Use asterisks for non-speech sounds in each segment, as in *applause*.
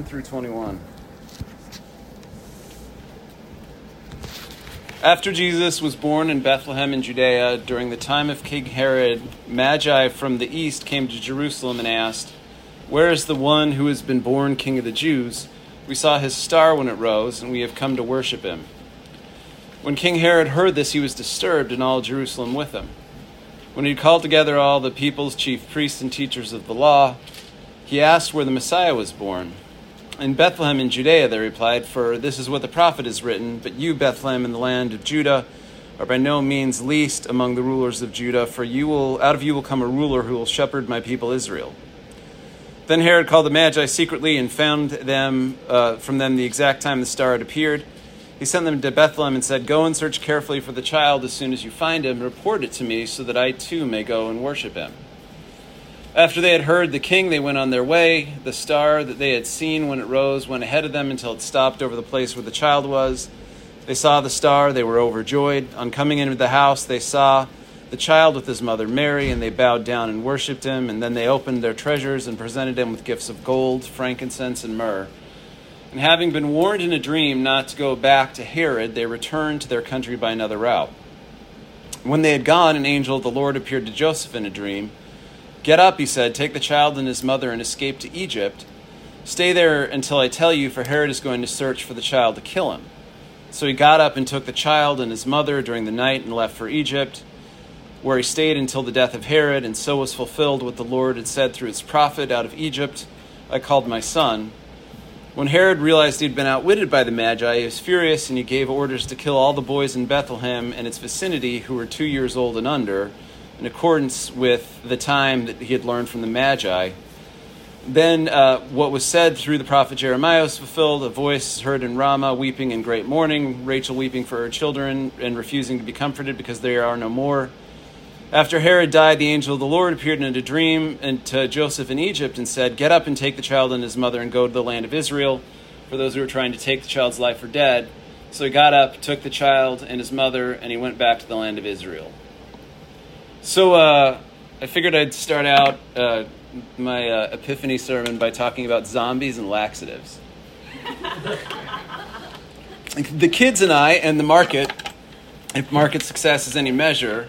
1 through 21. After Jesus was born in Bethlehem in Judea, during the time of King Herod, Magi from the east came to Jerusalem and asked, Where is the one who has been born King of the Jews? We saw his star when it rose, and we have come to worship him. When King Herod heard this, he was disturbed, and all Jerusalem with him. When he called together all the people's chief priests and teachers of the law, he asked where the Messiah was born. In Bethlehem in Judea, they replied, For this is what the prophet has written, But you, Bethlehem, in the land of Judah, are by no means least among the rulers of Judah, for you will out of you will come a ruler who will shepherd my people Israel. Then Herod called the Magi secretly and found them uh, from them the exact time the star had appeared. He sent them to Bethlehem and said, Go and search carefully for the child. As soon as you find him, report it to me, so that I too may go and worship him. After they had heard the king, they went on their way. The star that they had seen when it rose went ahead of them until it stopped over the place where the child was. They saw the star, they were overjoyed. On coming into the house, they saw the child with his mother Mary, and they bowed down and worshipped him. And then they opened their treasures and presented him with gifts of gold, frankincense, and myrrh. And having been warned in a dream not to go back to Herod, they returned to their country by another route. When they had gone, an angel of the Lord appeared to Joseph in a dream. Get up, he said, take the child and his mother and escape to Egypt. Stay there until I tell you, for Herod is going to search for the child to kill him. So he got up and took the child and his mother during the night and left for Egypt, where he stayed until the death of Herod, and so was fulfilled what the Lord had said through his prophet Out of Egypt I called my son. When Herod realized he'd been outwitted by the Magi, he was furious and he gave orders to kill all the boys in Bethlehem and its vicinity who were two years old and under in accordance with the time that he had learned from the Magi. Then uh, what was said through the prophet Jeremiah was fulfilled. A voice heard in Ramah, weeping in great mourning, Rachel weeping for her children and refusing to be comforted because there are no more. After Herod died, the angel of the Lord appeared in a dream to Joseph in Egypt and said, Get up and take the child and his mother and go to the land of Israel. For those who were trying to take the child's life were dead. So he got up, took the child and his mother, and he went back to the land of Israel. So uh, I figured I'd start out uh, my uh, Epiphany sermon by talking about zombies and laxatives. the kids and I, and the market, if market success is any measure,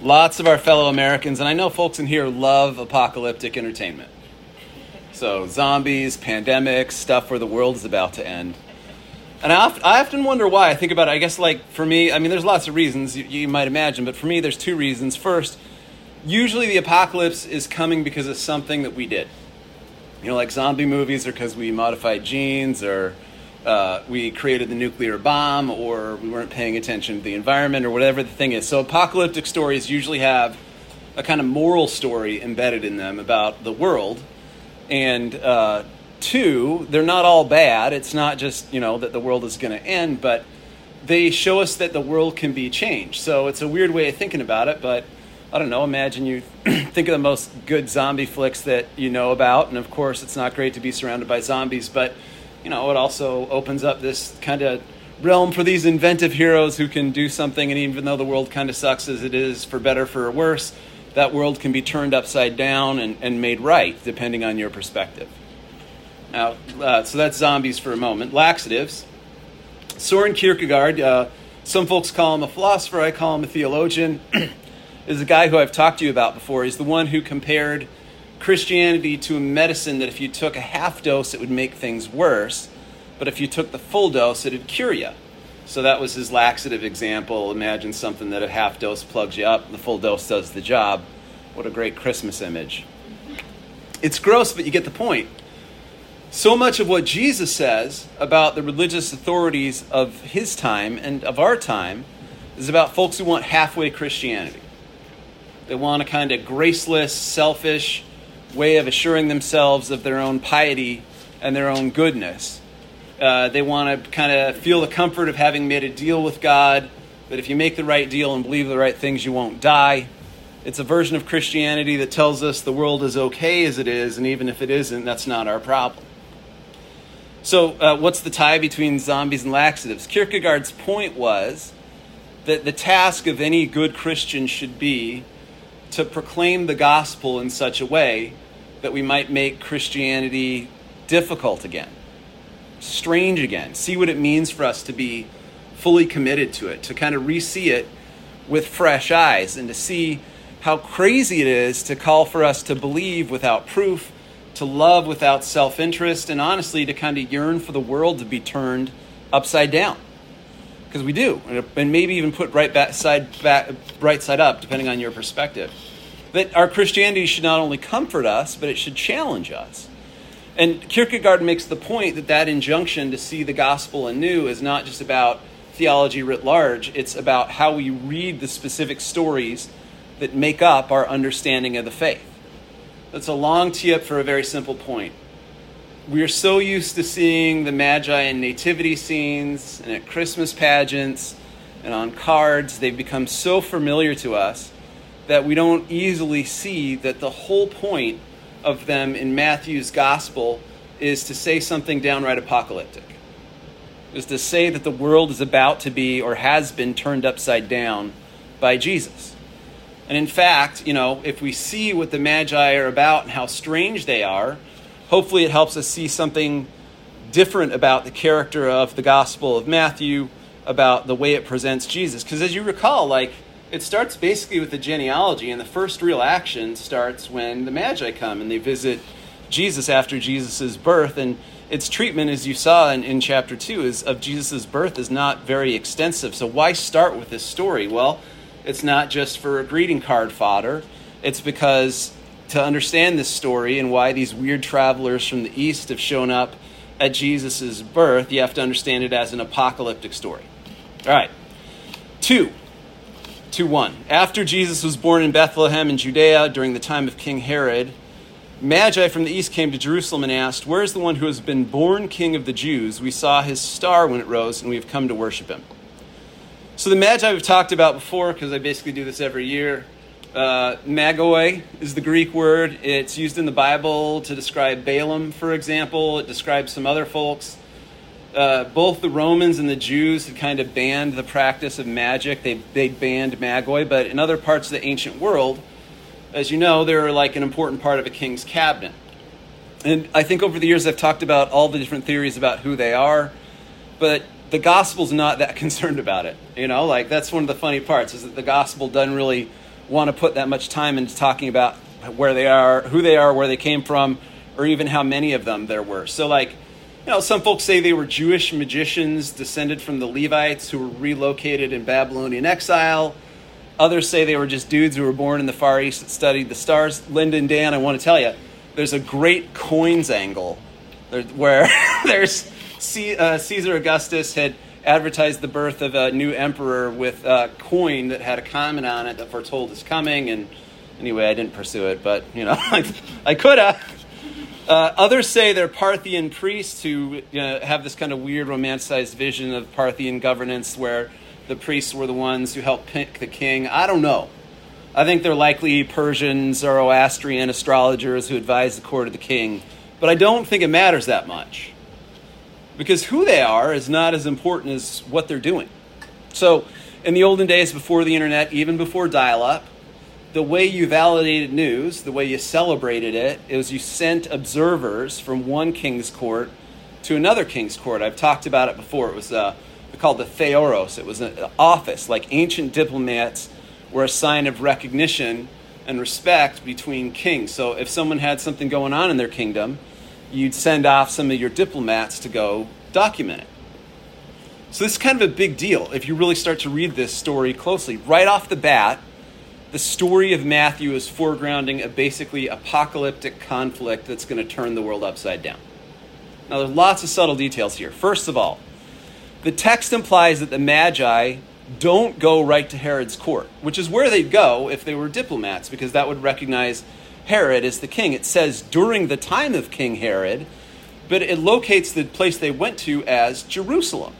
lots of our fellow Americans, and I know folks in here love apocalyptic entertainment. So, zombies, pandemics, stuff where the world is about to end. And I, often, I often wonder why. I think about it. I guess, like, for me, I mean, there's lots of reasons you, you might imagine, but for me, there's two reasons. First, usually the apocalypse is coming because of something that we did. You know, like zombie movies are because we modified genes or uh, we created the nuclear bomb or we weren't paying attention to the environment or whatever the thing is. So, apocalyptic stories usually have a kind of moral story embedded in them about the world. And uh, two, they're not all bad. It's not just, you know, that the world is going to end, but they show us that the world can be changed. So it's a weird way of thinking about it, but I don't know. Imagine you *clears throat* think of the most good zombie flicks that you know about, and of course, it's not great to be surrounded by zombies, but you know, it also opens up this kind of realm for these inventive heroes who can do something, and even though the world kind of sucks as it is, for better for worse, that world can be turned upside down and, and made right, depending on your perspective. Now, uh, so that's zombies for a moment. Laxatives. Soren Kierkegaard, uh, some folks call him a philosopher, I call him a theologian, *clears throat* is a guy who I've talked to you about before. He's the one who compared Christianity to a medicine that if you took a half dose, it would make things worse, but if you took the full dose, it would cure you. So that was his laxative example. Imagine something that a half dose plugs you up, the full dose does the job. What a great Christmas image. It's gross, but you get the point. So much of what Jesus says about the religious authorities of his time and of our time is about folks who want halfway Christianity. They want a kind of graceless, selfish way of assuring themselves of their own piety and their own goodness. Uh, they want to kind of feel the comfort of having made a deal with God, that if you make the right deal and believe the right things, you won't die. It's a version of Christianity that tells us the world is okay as it is, and even if it isn't, that's not our problem. So, uh, what's the tie between zombies and laxatives? Kierkegaard's point was that the task of any good Christian should be to proclaim the gospel in such a way that we might make Christianity difficult again. strange again, see what it means for us to be fully committed to it, to kind of re see it with fresh eyes, and to see how crazy it is to call for us to believe without proof, to love without self interest, and honestly to kind of yearn for the world to be turned upside down. Because we do, and maybe even put right back side back, right side up, depending on your perspective. That our Christianity should not only comfort us, but it should challenge us. And Kierkegaard makes the point that that injunction to see the gospel anew is not just about theology writ large, it's about how we read the specific stories that make up our understanding of the faith. That's a long tee up for a very simple point. We are so used to seeing the Magi in nativity scenes and at Christmas pageants and on cards. They've become so familiar to us that we don't easily see that the whole point of them in Matthew's gospel is to say something downright apocalyptic. Is to say that the world is about to be or has been turned upside down by Jesus. And in fact, you know, if we see what the Magi are about and how strange they are, hopefully it helps us see something different about the character of the Gospel of Matthew, about the way it presents Jesus. Because as you recall, like, it starts basically with the genealogy, and the first real action starts when the Magi come and they visit Jesus after Jesus' birth. And its treatment, as you saw in, in chapter 2, is of Jesus' birth is not very extensive. So why start with this story? Well, it's not just for a greeting card fodder. It's because to understand this story and why these weird travelers from the east have shown up at Jesus' birth, you have to understand it as an apocalyptic story. All right. Two. 2 1. After Jesus was born in Bethlehem in Judea during the time of King Herod, Magi from the east came to Jerusalem and asked, Where is the one who has been born king of the Jews? We saw his star when it rose, and we have come to worship him. So the Magi we've talked about before, because I basically do this every year. Uh, magoi is the Greek word. It's used in the Bible to describe Balaam, for example. It describes some other folks. Uh, both the Romans and the Jews had kind of banned the practice of magic. They, they banned magoi, but in other parts of the ancient world, as you know, they're like an important part of a king's cabinet. And I think over the years I've talked about all the different theories about who they are, but the gospel's not that *laughs* concerned about it. You know, like that's one of the funny parts is that the gospel doesn't really want to put that much time into talking about where they are, who they are, where they came from, or even how many of them there were. So, like, you know, some folks say they were Jewish magicians descended from the Levites who were relocated in Babylonian exile. Others say they were just dudes who were born in the Far East that studied the stars. Linda Dan, I want to tell you, there's a great coins angle where *laughs* there's uh, Caesar Augustus had advertised the birth of a new emperor with a coin that had a comment on it that foretold his coming. And anyway, I didn't pursue it, but you know, *laughs* I could have. Uh, others say they're Parthian priests who you know, have this kind of weird romanticized vision of Parthian governance where the priests were the ones who helped pick the king. I don't know. I think they're likely Persian, Zoroastrian astrologers who advise the court of the king. But I don't think it matters that much because who they are is not as important as what they're doing. So, in the olden days before the internet, even before dial up, the way you validated news, the way you celebrated it, is you sent observers from one king's court to another king's court. I've talked about it before. It was uh, called the Theoros. It was an office, like ancient diplomats were a sign of recognition and respect between kings. So if someone had something going on in their kingdom, you'd send off some of your diplomats to go document it. So this is kind of a big deal if you really start to read this story closely. Right off the bat, the story of Matthew is foregrounding a basically apocalyptic conflict that's going to turn the world upside down. Now, there's lots of subtle details here. First of all, the text implies that the Magi don't go right to Herod's court, which is where they'd go if they were diplomats, because that would recognize Herod as the king. It says during the time of King Herod, but it locates the place they went to as Jerusalem.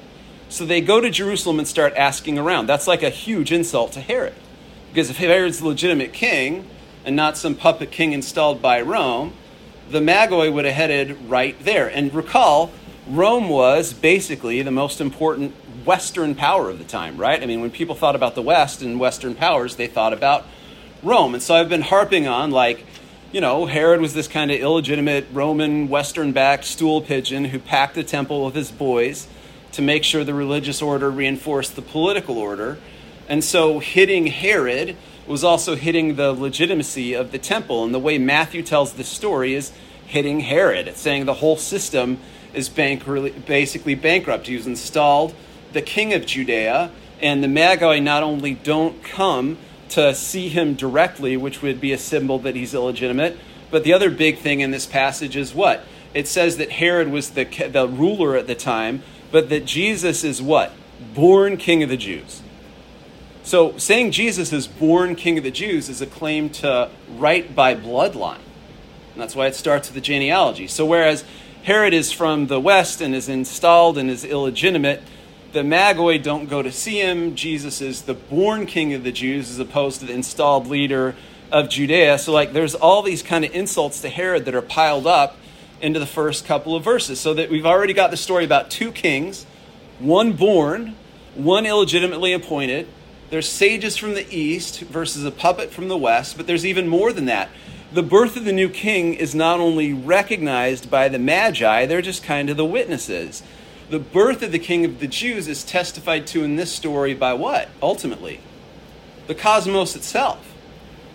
So they go to Jerusalem and start asking around. That's like a huge insult to Herod. Because if Herod's the legitimate king and not some puppet king installed by Rome, the Magoi would have headed right there. And recall, Rome was basically the most important Western power of the time, right? I mean, when people thought about the West and Western powers, they thought about Rome. And so I've been harping on, like, you know, Herod was this kind of illegitimate Roman Western backed stool pigeon who packed the temple with his boys to make sure the religious order reinforced the political order. And so hitting Herod was also hitting the legitimacy of the temple. And the way Matthew tells this story is hitting Herod. It's saying the whole system is bank- basically bankrupt. He was installed the king of Judea, and the Magi not only don't come to see him directly, which would be a symbol that he's illegitimate, but the other big thing in this passage is what? It says that Herod was the, the ruler at the time, but that Jesus is what? Born king of the Jews. So saying Jesus is born king of the Jews is a claim to right by bloodline. And that's why it starts with the genealogy. So whereas Herod is from the west and is installed and is illegitimate, the Magoi don't go to see him. Jesus is the born king of the Jews as opposed to the installed leader of Judea. So, like, there's all these kind of insults to Herod that are piled up into the first couple of verses. So that we've already got the story about two kings, one born, one illegitimately appointed. There's sages from the east versus a puppet from the west, but there's even more than that. The birth of the new king is not only recognized by the Magi, they're just kind of the witnesses the birth of the king of the Jews is testified to in this story by what, ultimately? The cosmos itself.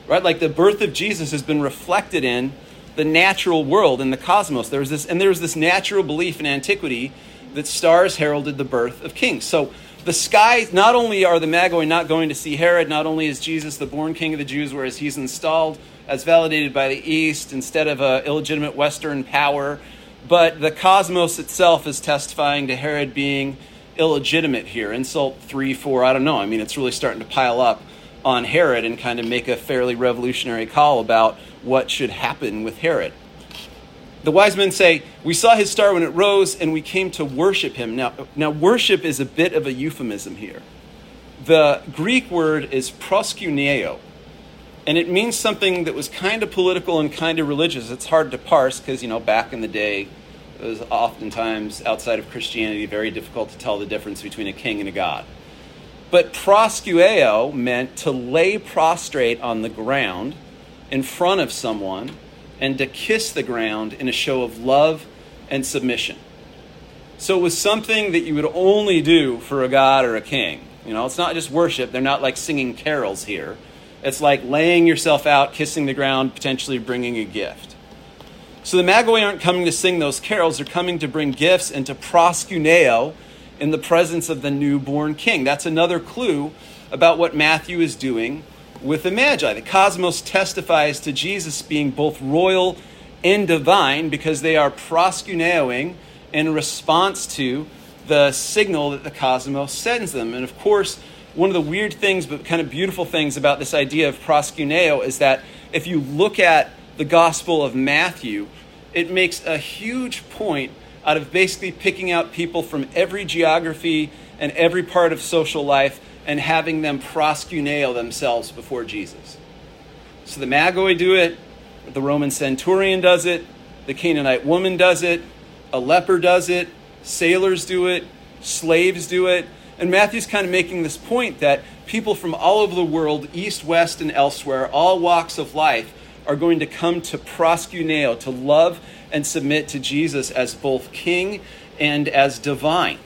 Right? Like the birth of Jesus has been reflected in the natural world in the cosmos. There's this and there's this natural belief in antiquity that stars heralded the birth of kings. So the sky, not only are the Magi not going to see Herod, not only is Jesus the born king of the Jews, whereas he's installed as validated by the East instead of an illegitimate Western power but the cosmos itself is testifying to Herod being illegitimate here. Insult three, four, I don't know. I mean, it's really starting to pile up on Herod and kind of make a fairly revolutionary call about what should happen with Herod. The wise men say, We saw his star when it rose, and we came to worship him. Now, now worship is a bit of a euphemism here. The Greek word is proskuneo, and it means something that was kind of political and kind of religious. It's hard to parse because, you know, back in the day, it was oftentimes outside of Christianity very difficult to tell the difference between a king and a god. But proskuneo meant to lay prostrate on the ground in front of someone and to kiss the ground in a show of love and submission. So it was something that you would only do for a god or a king. You know, it's not just worship, they're not like singing carols here it's like laying yourself out, kissing the ground, potentially bringing a gift. So the Magoi aren't coming to sing those carols, they're coming to bring gifts and to proskuneo in the presence of the newborn king. That's another clue about what Matthew is doing with the Magi. The cosmos testifies to Jesus being both royal and divine because they are proskuneoing in response to the signal that the cosmos sends them. And of course, one of the weird things, but kind of beautiful things about this idea of proskuneo is that if you look at the Gospel of Matthew, it makes a huge point out of basically picking out people from every geography and every part of social life and having them proskuneo themselves before Jesus. So the Magoi do it, the Roman centurion does it, the Canaanite woman does it, a leper does it, sailors do it, slaves do it. And Matthew's kind of making this point that people from all over the world, east, west, and elsewhere, all walks of life, are going to come to proskuneo, to love and submit to Jesus as both king and as divine.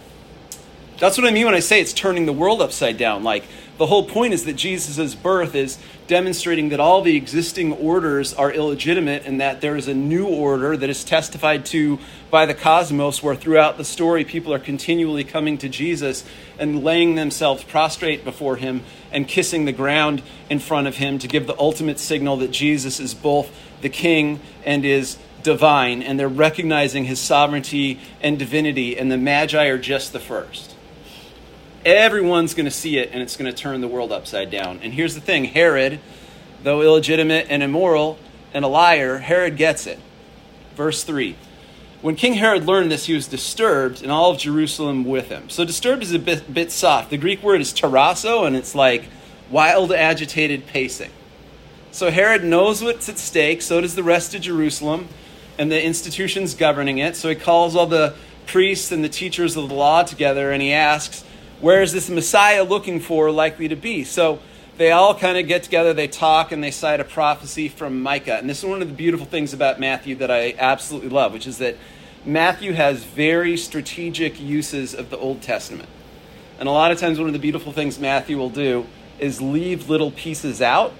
That's what I mean when I say it's turning the world upside down. Like, the whole point is that Jesus' birth is demonstrating that all the existing orders are illegitimate and that there is a new order that is testified to by the cosmos, where throughout the story people are continually coming to Jesus and laying themselves prostrate before him and kissing the ground in front of him to give the ultimate signal that Jesus is both the king and is divine, and they're recognizing his sovereignty and divinity, and the Magi are just the first. Everyone's going to see it, and it's going to turn the world upside down. And here's the thing Herod, though illegitimate and immoral and a liar, Herod gets it. Verse 3. When King Herod learned this, he was disturbed, and all of Jerusalem with him. So, disturbed is a bit, bit soft. The Greek word is tarasso, and it's like wild, agitated pacing. So, Herod knows what's at stake, so does the rest of Jerusalem and the institutions governing it. So, he calls all the priests and the teachers of the law together, and he asks, where is this Messiah looking for likely to be? So they all kind of get together, they talk, and they cite a prophecy from Micah. And this is one of the beautiful things about Matthew that I absolutely love, which is that Matthew has very strategic uses of the Old Testament. And a lot of times, one of the beautiful things Matthew will do is leave little pieces out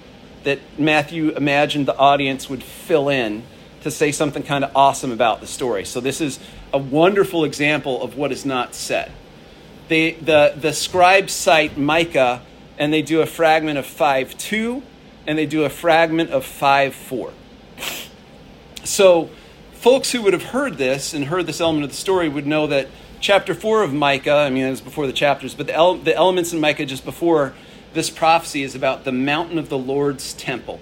that Matthew imagined the audience would fill in to say something kind of awesome about the story. So, this is a wonderful example of what is not said. They, the, the scribes cite Micah and they do a fragment of 5 2, and they do a fragment of 5 4. So, folks who would have heard this and heard this element of the story would know that chapter 4 of Micah, I mean, it was before the chapters, but the, ele- the elements in Micah just before this prophecy is about the mountain of the Lord's temple.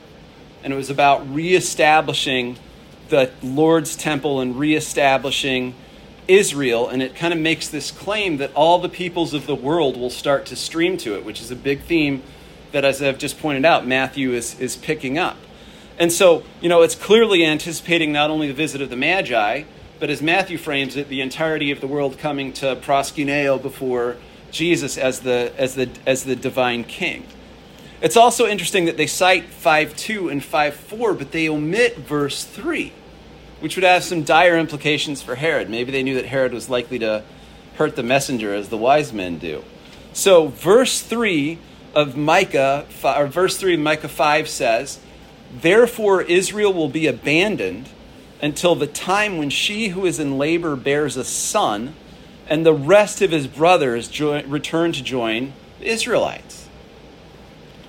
And it was about reestablishing the Lord's temple and reestablishing Israel, and it kind of makes this claim that all the peoples of the world will start to stream to it, which is a big theme that, as I've just pointed out, Matthew is, is picking up. And so, you know, it's clearly anticipating not only the visit of the Magi, but as Matthew frames it, the entirety of the world coming to proskuneo before Jesus as the, as the, as the divine king. It's also interesting that they cite 5 2 and 5 4, but they omit verse 3 which would have some dire implications for Herod. Maybe they knew that Herod was likely to hurt the messenger as the wise men do. So, verse 3 of Micah, or verse 3 of Micah 5 says, Therefore Israel will be abandoned until the time when she who is in labor bears a son, and the rest of his brothers join, return to join the Israelites.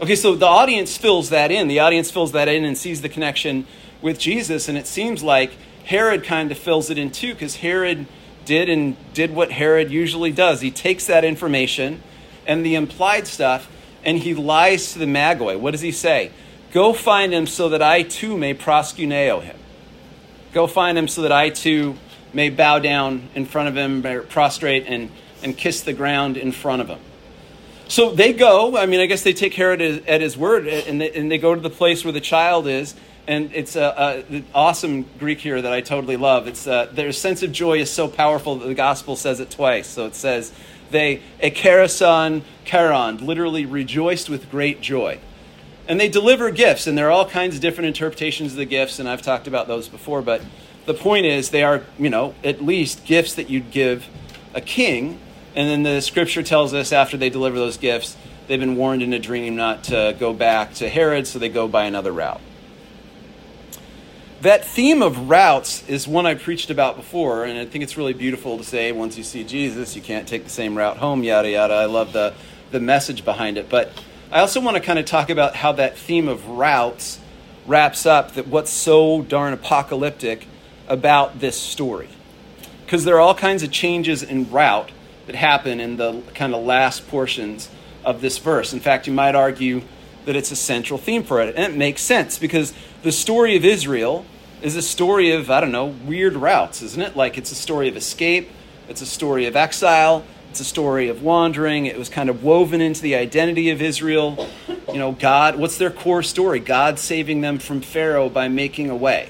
Okay, so the audience fills that in. The audience fills that in and sees the connection with Jesus, and it seems like Herod kind of fills it in too, because Herod did and did what Herod usually does. He takes that information and the implied stuff, and he lies to the Magoi. What does he say? Go find him so that I too may proskuneo him. Go find him so that I too may bow down in front of him, prostrate, and, and kiss the ground in front of him. So they go. I mean, I guess they take Herod at his word, and they, and they go to the place where the child is, and it's an awesome Greek here that I totally love. It's uh, their sense of joy is so powerful that the gospel says it twice. So it says they echaresan charan, literally rejoiced with great joy, and they deliver gifts, and there are all kinds of different interpretations of the gifts, and I've talked about those before. But the point is, they are you know at least gifts that you'd give a king, and then the scripture tells us after they deliver those gifts, they've been warned in a dream not to go back to Herod, so they go by another route that theme of routes is one I preached about before, and I think it's really beautiful to say once you see Jesus, you can't take the same route home, yada yada. I love the, the message behind it. But I also want to kind of talk about how that theme of routes wraps up that what's so darn apocalyptic about this story. Because there are all kinds of changes in route that happen in the kind of last portions of this verse. In fact, you might argue that it's a central theme for it. And it makes sense because the story of Israel is a story of, I don't know, weird routes, isn't it? Like it's a story of escape, it's a story of exile, it's a story of wandering. It was kind of woven into the identity of Israel. You know, God, what's their core story? God saving them from Pharaoh by making a way.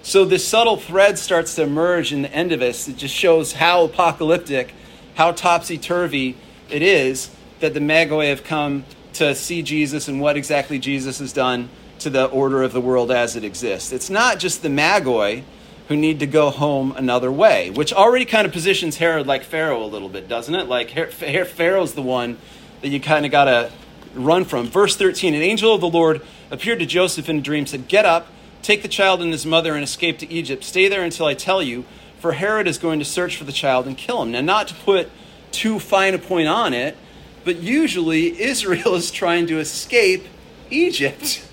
So this subtle thread starts to emerge in the end of this. It just shows how apocalyptic, how topsy turvy it is that the Magoi have come to see Jesus and what exactly Jesus has done to the order of the world as it exists. It's not just the Magoi who need to go home another way, which already kind of positions Herod like Pharaoh a little bit, doesn't it? Like Pharaoh's the one that you kind of got to run from. Verse 13 An angel of the Lord appeared to Joseph in a dream, said, Get up, take the child and his mother, and escape to Egypt. Stay there until I tell you, for Herod is going to search for the child and kill him. Now, not to put too fine a point on it, but usually, Israel *laughs* is trying to escape Egypt.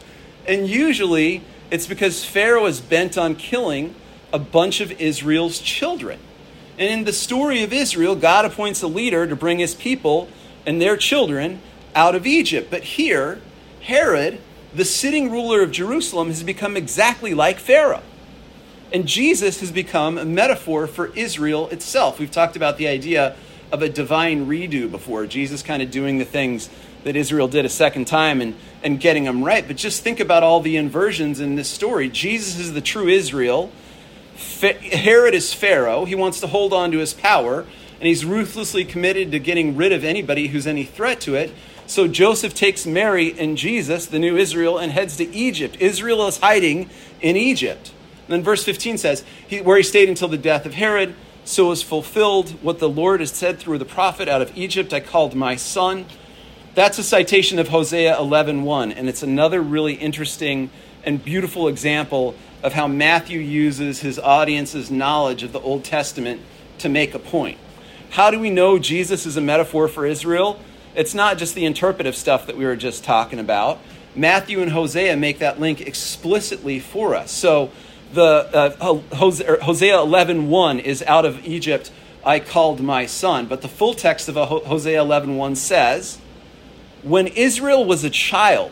And usually, it's because Pharaoh is bent on killing a bunch of Israel's children. And in the story of Israel, God appoints a leader to bring his people and their children out of Egypt. But here, Herod, the sitting ruler of Jerusalem, has become exactly like Pharaoh. And Jesus has become a metaphor for Israel itself. We've talked about the idea of a divine redo before, Jesus kind of doing the things that Israel did a second time and, and getting them right. But just think about all the inversions in this story. Jesus is the true Israel. Herod is Pharaoh. He wants to hold on to his power, and he's ruthlessly committed to getting rid of anybody who's any threat to it. So Joseph takes Mary and Jesus, the new Israel, and heads to Egypt. Israel is hiding in Egypt. And then verse 15 says, he, where he stayed until the death of Herod, so was fulfilled what the Lord has said through the prophet, out of Egypt I called my son. That's a citation of Hosea 11.1, and it's another really interesting and beautiful example of how Matthew uses his audience's knowledge of the Old Testament to make a point. How do we know Jesus is a metaphor for Israel? It's not just the interpretive stuff that we were just talking about. Matthew and Hosea make that link explicitly for us. So the uh, Hosea 11:1 is out of Egypt I called my son, but the full text of Hosea 11:1 says, "When Israel was a child,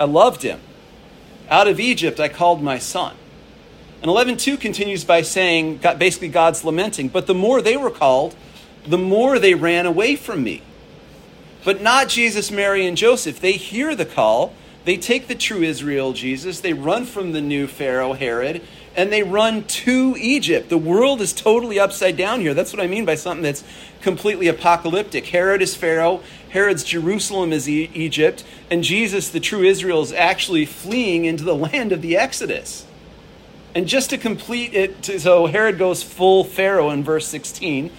I loved him. Out of Egypt I called my son." And 11:2 continues by saying basically God's lamenting, "But the more they were called, the more they ran away from me." But not Jesus, Mary, and Joseph. They hear the call. They take the true Israel, Jesus. They run from the new Pharaoh, Herod, and they run to Egypt. The world is totally upside down here. That's what I mean by something that's completely apocalyptic. Herod is Pharaoh, Herod's Jerusalem is e- Egypt, and Jesus, the true Israel, is actually fleeing into the land of the Exodus. And just to complete it, so Herod goes full Pharaoh in verse 16.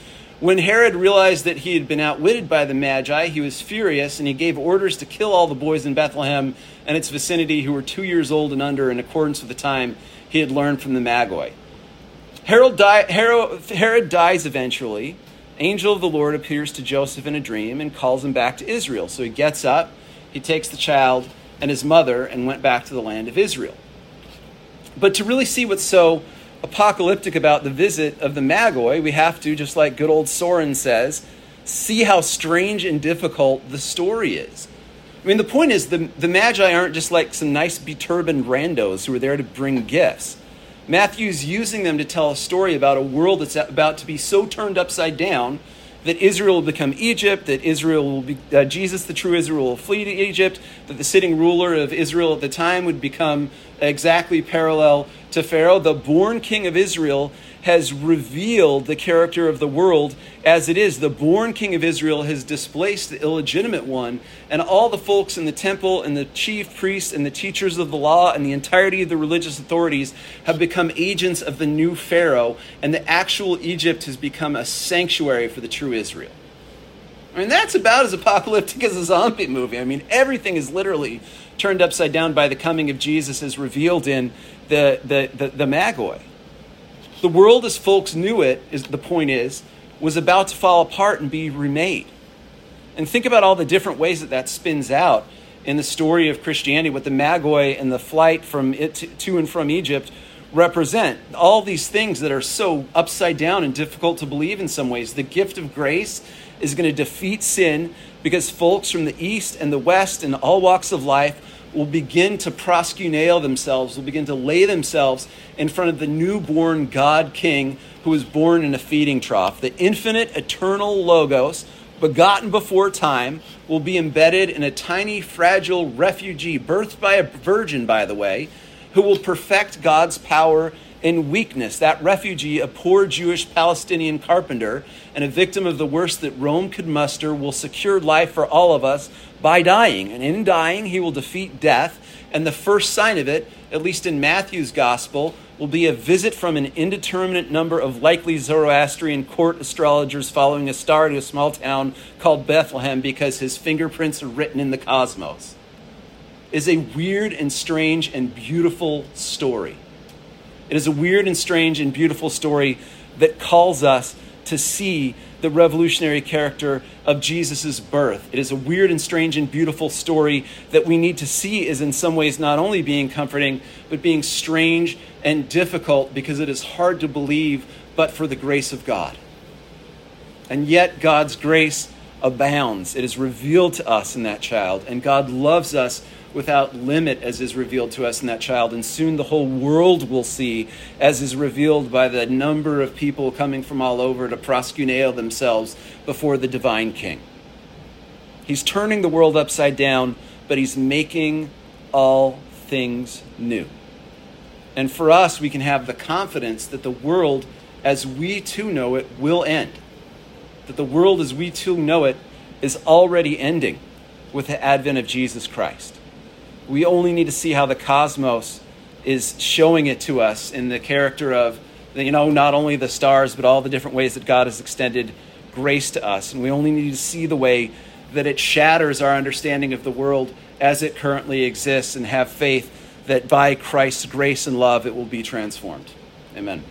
When Herod realized that he had been outwitted by the Magi, he was furious and he gave orders to kill all the boys in Bethlehem and its vicinity who were two years old and under in accordance with the time he had learned from the Magi. Herod, Herod, Herod dies eventually. Angel of the Lord appears to Joseph in a dream and calls him back to Israel. So he gets up, he takes the child and his mother and went back to the land of Israel. But to really see what's so apocalyptic about the visit of the Magoi, we have to, just like good old Soren says, see how strange and difficult the story is. I mean, the point is, the, the Magi aren't just like some nice beturbaned randos who are there to bring gifts. Matthew's using them to tell a story about a world that's about to be so turned upside down that Israel will become Egypt, that Israel will be, uh, Jesus, the true Israel, will flee to Egypt, that the sitting ruler of Israel at the time would become exactly parallel to Pharaoh. The born king of Israel has revealed the character of the world as it is. The born king of Israel has displaced the illegitimate one, and all the folks in the temple and the chief priests and the teachers of the law and the entirety of the religious authorities have become agents of the new Pharaoh, and the actual Egypt has become a sanctuary for the true Israel. I mean, that's about as apocalyptic as a zombie movie. I mean, everything is literally turned upside down by the coming of Jesus as revealed in the, the, the, the Magoi. The world as folks knew it, is, the point is, was about to fall apart and be remade. And think about all the different ways that that spins out in the story of Christianity, what the Magoi and the flight from it to, to and from Egypt represent. All these things that are so upside down and difficult to believe in some ways. The gift of grace is going to defeat sin because folks from the East and the West and all walks of life will begin to proskuneo themselves, will begin to lay themselves in front of the newborn God King who was born in a feeding trough. The infinite, eternal Logos, begotten before time, will be embedded in a tiny, fragile refugee, birthed by a virgin, by the way, who will perfect God's power in weakness. That refugee, a poor Jewish Palestinian carpenter and a victim of the worst that Rome could muster, will secure life for all of us by dying. And in dying, he will defeat death. And the first sign of it, at least in Matthew's gospel, will be a visit from an indeterminate number of likely Zoroastrian court astrologers following a star to a small town called Bethlehem because his fingerprints are written in the cosmos. Is a weird and strange and beautiful story. It is a weird and strange and beautiful story that calls us to see the revolutionary character of Jesus' birth. It is a weird and strange and beautiful story that we need to see is in some ways not only being comforting, but being strange and difficult because it is hard to believe but for the grace of God. And yet, God's grace abounds. It is revealed to us in that child, and God loves us without limit as is revealed to us in that child. And soon the whole world will see as is revealed by the number of people coming from all over to proskuneo themselves before the divine king. He's turning the world upside down, but he's making all things new. And for us, we can have the confidence that the world, as we too know it, will end. That the world as we too know it is already ending with the advent of Jesus Christ. We only need to see how the cosmos is showing it to us in the character of, you know, not only the stars, but all the different ways that God has extended grace to us. And we only need to see the way that it shatters our understanding of the world as it currently exists and have faith that by Christ's grace and love it will be transformed. Amen.